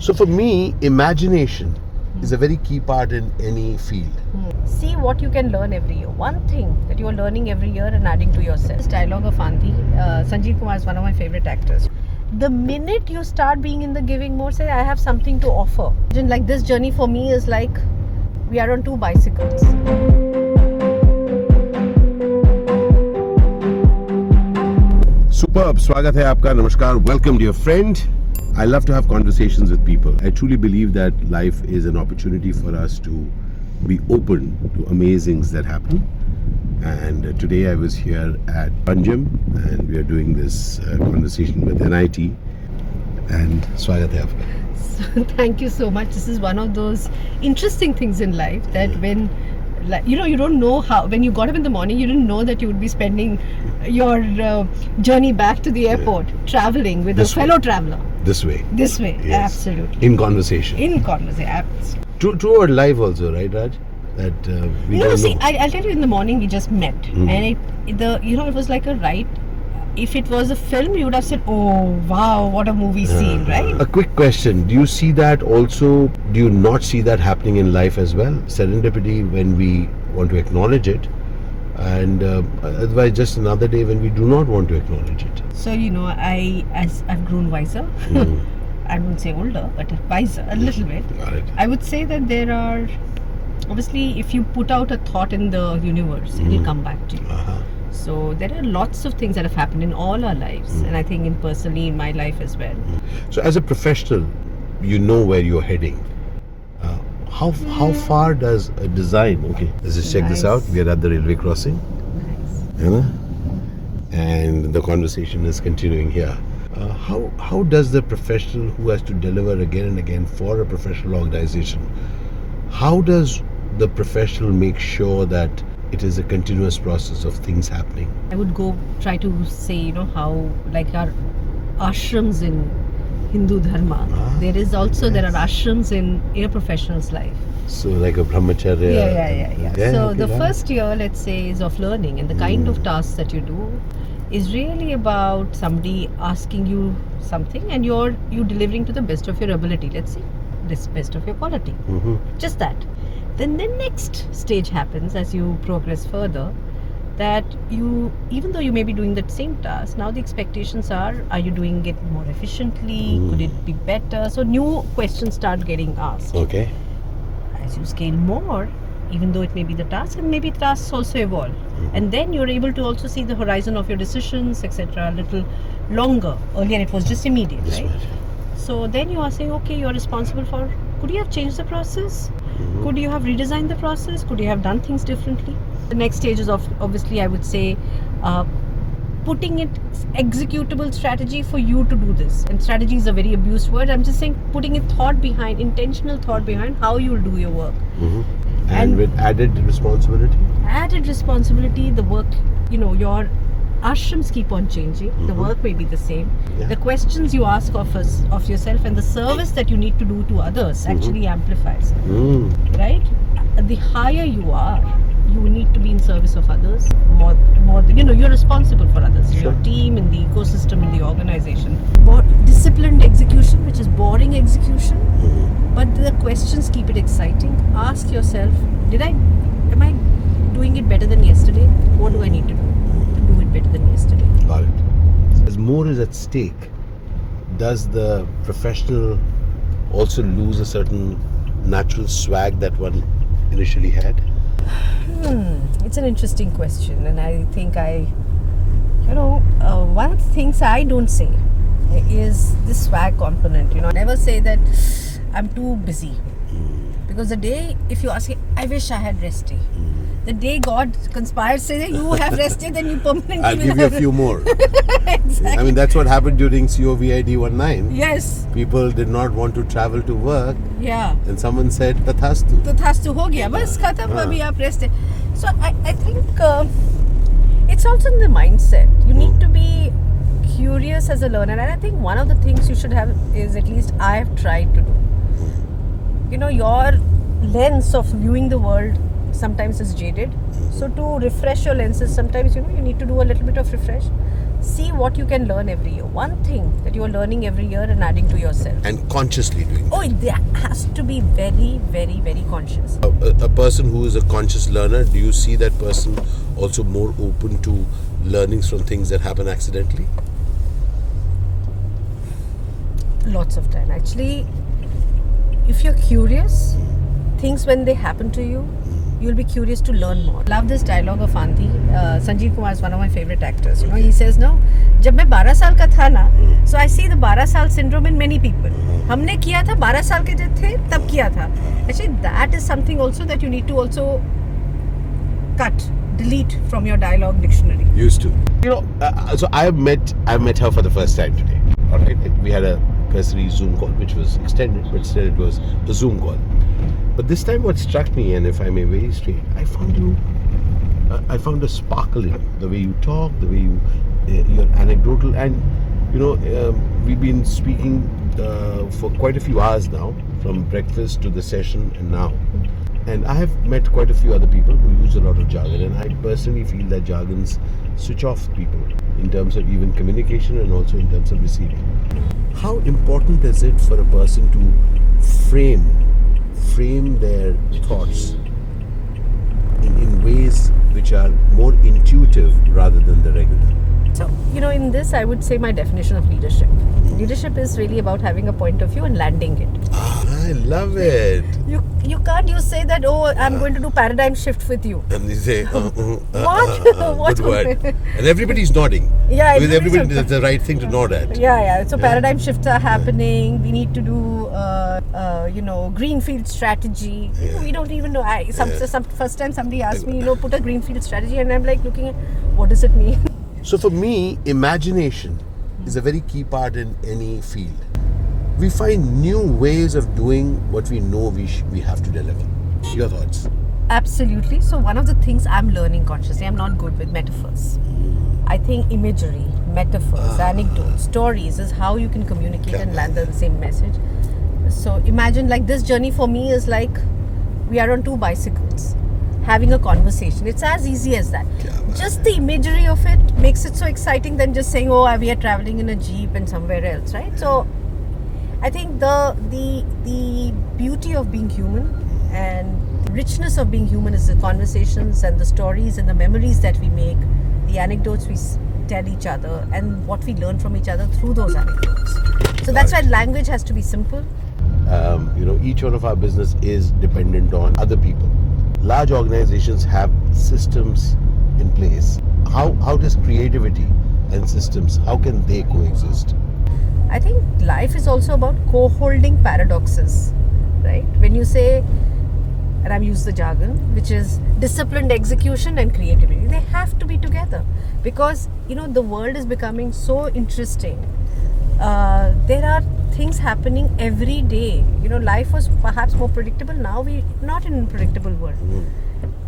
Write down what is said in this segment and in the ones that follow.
So for me, imagination is a very key part in any field. See what you can learn every year. One thing that you are learning every year and adding to yourself. This dialogue of Anthi, uh, Sanjeev Kumar is one of my favorite actors. The minute you start being in the giving mode, say, I have something to offer. Imagine, Like this journey for me is like we are on two bicycles. Superb. Swagat hai aapka. Namaskar. Welcome, dear friend. I love to have conversations with people. I truly believe that life is an opportunity for us to be open to amazings that happen. And uh, today I was here at Panjim and we are doing this uh, conversation with NIIT. And Swagat aapka. Thank you so much. This is one of those interesting things in life that when like you know you don't know how when you got up in the morning you didn't know that you would be spending your uh, journey back to the airport traveling with a fellow traveler This way. this way Yes. absolutely In conversation. in conversation True, true or live also, right, Raj? That uh, we no don't see know. I, i'll tell you in the morning we just met Mhm. and it the you know it was like a right if it was a film you would have said oh wow what a movie scene right A quick question: Do you see that also? Do you not see that happening in life as well? Serendipity when we want to acknowledge it, and uh, otherwise just another day when we do not want to acknowledge it. so you know i as i've grown wiser Mm. I wouldn't say older, but wiser a little bit. It. I would say that there are obviously if you put out a thought in the universe, it will Mhm. come back to you. Uh-huh. So there are lots of things that have happened in all our lives, Mm. and I think in personally in my life as well. So, as a professional, you know where you're heading. How how far does a design? Okay, let's just check this out. We are at the railway crossing. Nice. you know, and the conversation is continuing here. Uh, how how does the professional who has to deliver again and again for a professional organization, how does the professional make sure that it is a continuous process of things happening? I would go try to say, you know, how like our ashrams in Hindu dharma. Ah, there is also there are ashrams in in a professional's life. So like a brahmacharya. yeah, yeah, yeah, yeah. so okay, the right. first year, let's say, is of learning, and the kind of Mm. tasks that you do is really about somebody asking you something, and you're you delivering to the best of your ability. Let's say, this best of your quality. Mhm. Just that. Then the next stage happens as you progress further. That you, even though you may be doing that same task, now the expectations are: Are you doing it more efficiently? Could Mm. it be better? So new questions start getting asked Okay. as you scale more, even though it may be the task, and maybe tasks also evolve. Mm-hmm. And then you're able to also see the horizon of your decisions, etc., a little longer. Earlier it was just immediate, right? So then you are saying, okay, you're responsible for. Could you have changed the process? Mhm. Could you have redesigned the process? Could you have done things differently? The next stage is of obviously I would say. Uh, putting it executable strategy for you to do this and strategy is a very abused word i'm just saying putting a thought behind intentional thought behind how you will do your work Mhm. And, And- with added responsibility. added responsibility the work you know your ashrams keep on changing the Mhm. work may be the same Yeah. the questions you ask of us of yourself and the service that you need to do to others Mhm. actually amplifies Mm. right the higher you are you need to be in service of others more more you know you're responsible for others Sure. your team in the ecosystem in the organization more disciplined execution which is boring execution Mhm. but the questions keep it exciting. Ask yourself, did I am I doing it better than yesterday? What do I need to do to do it better than yesterday? Got it. As more is at stake, does the professional also lose a certain natural swag that one initially had? Hmm, it's an interesting question, and I think I, you know, uh, one of the things I don't say is this swag component. You know, I never say that I'm too busy because the day if you ask me, I wish I had rested the day God conspires, say you have rested and you permanently. I'll give you a few more. exactly. I mean, that's what happened during COVID 19. Yes. People did not want to travel to work. Yeah. And someone said, Tathastu. Tathastu ho gaya. Bas khatam, abhi aap rested. So I, I think uh, it's also in the mindset. You need hmm. to be curious as a learner. And I think one of the things you should have is at least I have tried to do. Hmm. You know, your lens of viewing the world sometimes is jaded so to refresh your lenses sometimes you know you need to do a little bit of refresh see what you can learn every year. One thing that you are learning every year and adding to yourself. And consciously doing Oh, that has to be very, very, very conscious. a, a- a person who is a conscious learner, do you see that person also more open to learnings from things that happen accidentally? Lots of time. Actually, if you're curious, things when they happen to you, you'll be curious to learn more. Love this dialogue of Anti. Uh, Sanjeev Kumar is one of my favorite actors. You know, he says, no, जब मैं 12 साल का था ना so I see the 12 साल syndrome in many people. हमने किया था 12 साल के जब थे तब किया था. Actually, that is something also that you need to also cut, delete from your dialogue dictionary. Used to. You know, uh, so I have met I met her for the first time today. All right, we had a cursory Zoom call, which was extended, but still it was a Zoom call. but this time, what struck me, and if I may very straight, I found you. I found a sparkle in you, the way you talk, the way you, uh, you're anecdotal, and you know, um, we've been speaking uh, for quite a few hours now, from breakfast to the session, and now. And I have met quite a few other people who use a lot of jargon, and I personally feel that jargons switch off people in terms of even communication and also in terms of receiving. How important is it for a person to frame frame their thoughts in, in ways which are more intuitive rather than the regular? So, you know, in this, I would say my definition of leadership. Leadership is really about having a point of view and landing it. Ah. I love it. You you can't you say that oh I'm going to do paradigm shift with you. And they say, uh, uh, uh, What? uh, uh, What? good word. And everybody's nodding. Yeah, Because everybody, that's the right thing to nod at. Yeah, yeah. So paradigm shifts are happening. We need to do, uh, uh, you know, greenfield strategy. Know, we don't even know. I some, Yeah. some first time somebody asked me, you know, put a greenfield strategy, and I'm like looking at what does it mean? So for me, imagination is a very key part in any field. We find new ways of doing what we know we sh- we have to deliver. Your thoughts? Absolutely. So one of the things I'm learning consciously, I'm not good with metaphors. I think imagery, metaphors, ah. anecdotes, stories is how you can communicate Yeah. and land the same message. So imagine like this journey for me is like we are on two bicycles having a conversation. It's as easy as that. Yeah. Just the imagery of it makes it so exciting than just saying, "Oh, we are traveling in a jeep and somewhere else," right? So I think the the the beauty of being human and richness of being human is the conversations and the stories and the memories that we make, the anecdotes we tell each other, and what we learn from each other through those anecdotes. So that's why language has to be simple. Um, you know, each one of our business is dependent on other people. Large organizations have systems in place. How how does creativity and systems how can they coexist? I think life is also about co-holding paradoxes, right? When you say, and I've used the jargon, which is disciplined execution and creativity, they have to be together because you know the world is becoming so interesting. Uh, there are things happening every day. You know, life was perhaps more predictable. Now we're not in a predictable world.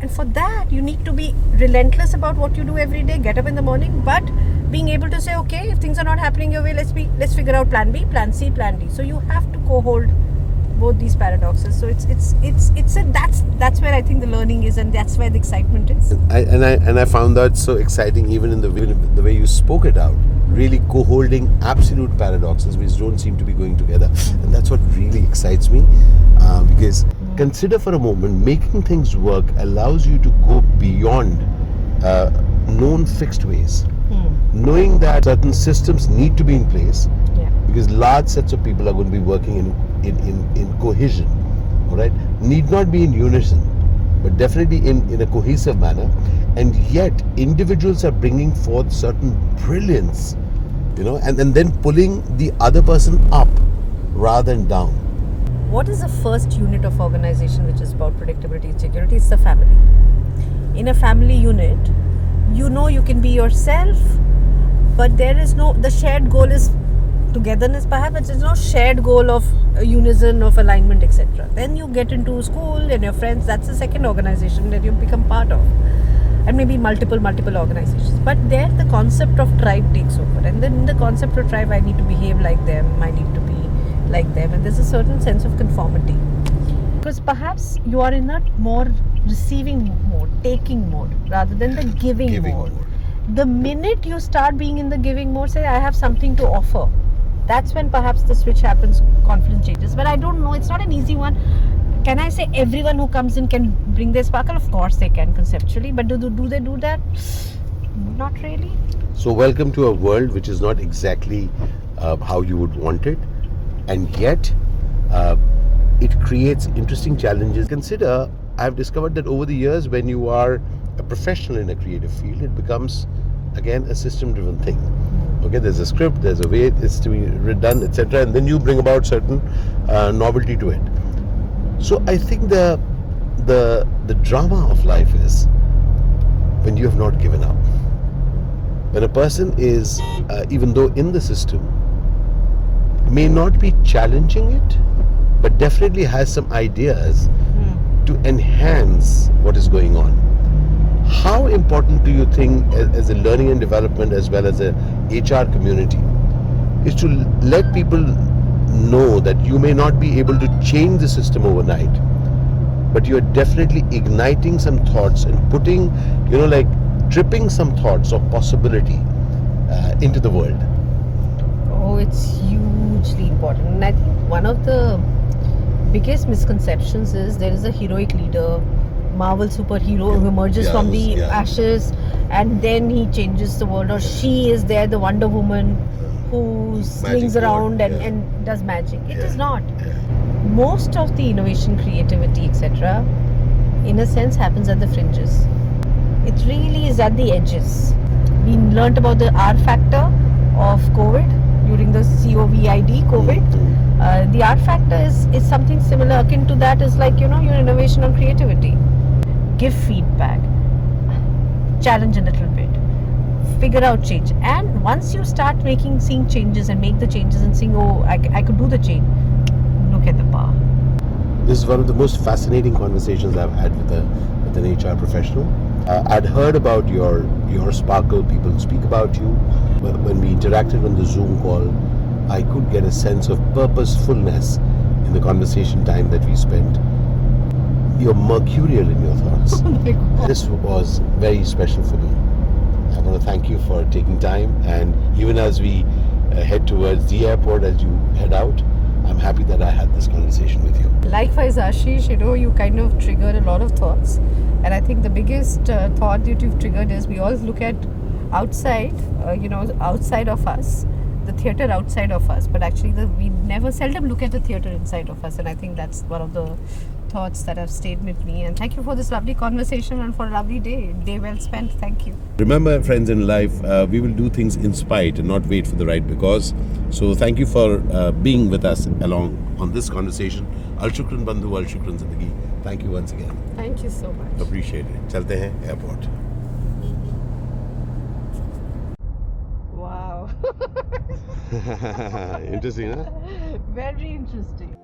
And for that, you need to be relentless about what you do every day. Get up in the morning, but being able to say, okay, if things are not happening your way, let's be let's figure out Plan B, Plan C, Plan D. So you have to co-hold both these paradoxes. So it's it's it's it's a that's that's where I think the learning is, and that's where the excitement is. I, and I and I found that so exciting even in the way, the way you spoke it out. Really co-holding absolute paradoxes which don't seem to be going together, and that's what really excites me. Uh, because consider for a moment, making things work allows you to go beyond uh, known fixed ways, knowing that certain systems need to be in place Yeah. because large sets of people are going to be working in, in, in, in cohesion all right need not be in unison but definitely in, in a cohesive manner. And yet individuals are bringing forth certain brilliance you know and, and then pulling the other person up rather than down What is the first unit of organization which is about predictability and security? It's the family. In a family unit, you know you can be yourself, but there is no the shared goal is togetherness perhaps but there's no shared goal of unison of alignment etc then you get into school and your friends that's the second organization that you become part of and maybe multiple multiple organizations but there the concept of tribe takes over and then the concept of tribe i need to behave like them i need to like them and there's a certain sense of conformity because perhaps you are in a more receiving mode taking mode rather than the giving, Giving mode mode. the minute you start being in the giving mode, say, I have something to offer, that's when perhaps the switch happens, confidence changes. But I don't know, it's not an easy one. Can I say everyone who comes in can bring their sparkle? Of course they can conceptually, but do, do, do they do that? Not really. So, welcome to a world which is not exactly uh, how you would want it, and yet uh, it creates interesting challenges. Consider, I've discovered that over the years, when you are a professional in a creative field, it becomes again a system driven thing. Okay, there's a script, there's a way it's to be done, etc., and then you bring about certain uh, novelty to it. So, I think the the the drama of life is when you have not given up when a person is, uh, even though in the system, may not be challenging it, but definitely has some ideas to enhance what is going on. How important do you think, as, a learning and development as well as a HR community, is to let people know that you may not be able to change the system overnight, but you are definitely igniting some thoughts and putting, you know, like dripping some thoughts of possibility uh, into the world. Oh, it's hugely important. And I think one of the biggest misconceptions is there is a heroic leader, Marvel superhero who emerges Yeah, from the yeah. ashes and then he changes the world, or she is there, the Wonder Woman who swings around and, yeah. and does magic. It is Yeah, not. yeah. Most of the innovation, creativity, etc., in a sense, happens at the fringes. It really is at the edges. We learnt about the R factor of COVID during the COVID, COVID. Uh, the R factor is, is something similar, akin to that is like, you know, your innovation and creativity. Give feedback, challenge a little bit, figure out change. And once you start making, seeing changes and make the changes and seeing, oh, I, I could do the change, look at the power. This is one of the most fascinating conversations I've had with a with an HR professional. Uh, I'd heard about your your sparkle. People speak about you. When we interacted on the Zoom call, I could get a sense of purposefulness in the conversation time that we spent. You're mercurial in your thoughts. this was very special for me. I want to thank you for taking time, and even as we uh, head towards the airport, as you head out, I'm happy that I had this conversation with you. Likewise, Ashish, you know, you kind of triggered a lot of thoughts. And I think the biggest uh, thought that you've triggered is we always look at outside, uh, you know, outside of us, the theatre outside of us. But actually, the, we never seldom look at the theatre inside of us. And I think that's one of the thoughts that have stayed with me. And thank you for this lovely conversation and for a lovely day, day well spent. Thank you. Remember, friends in life, uh, we will do things in spite and not wait for the right because. So thank you for uh, being with us along on this conversation. Al Shukran Bandhu, Al Shukran Zindagi. Thank you once again. Thank you so much. Appreciate it. Chalte hain airport. Wow. interesting, huh? Very interesting.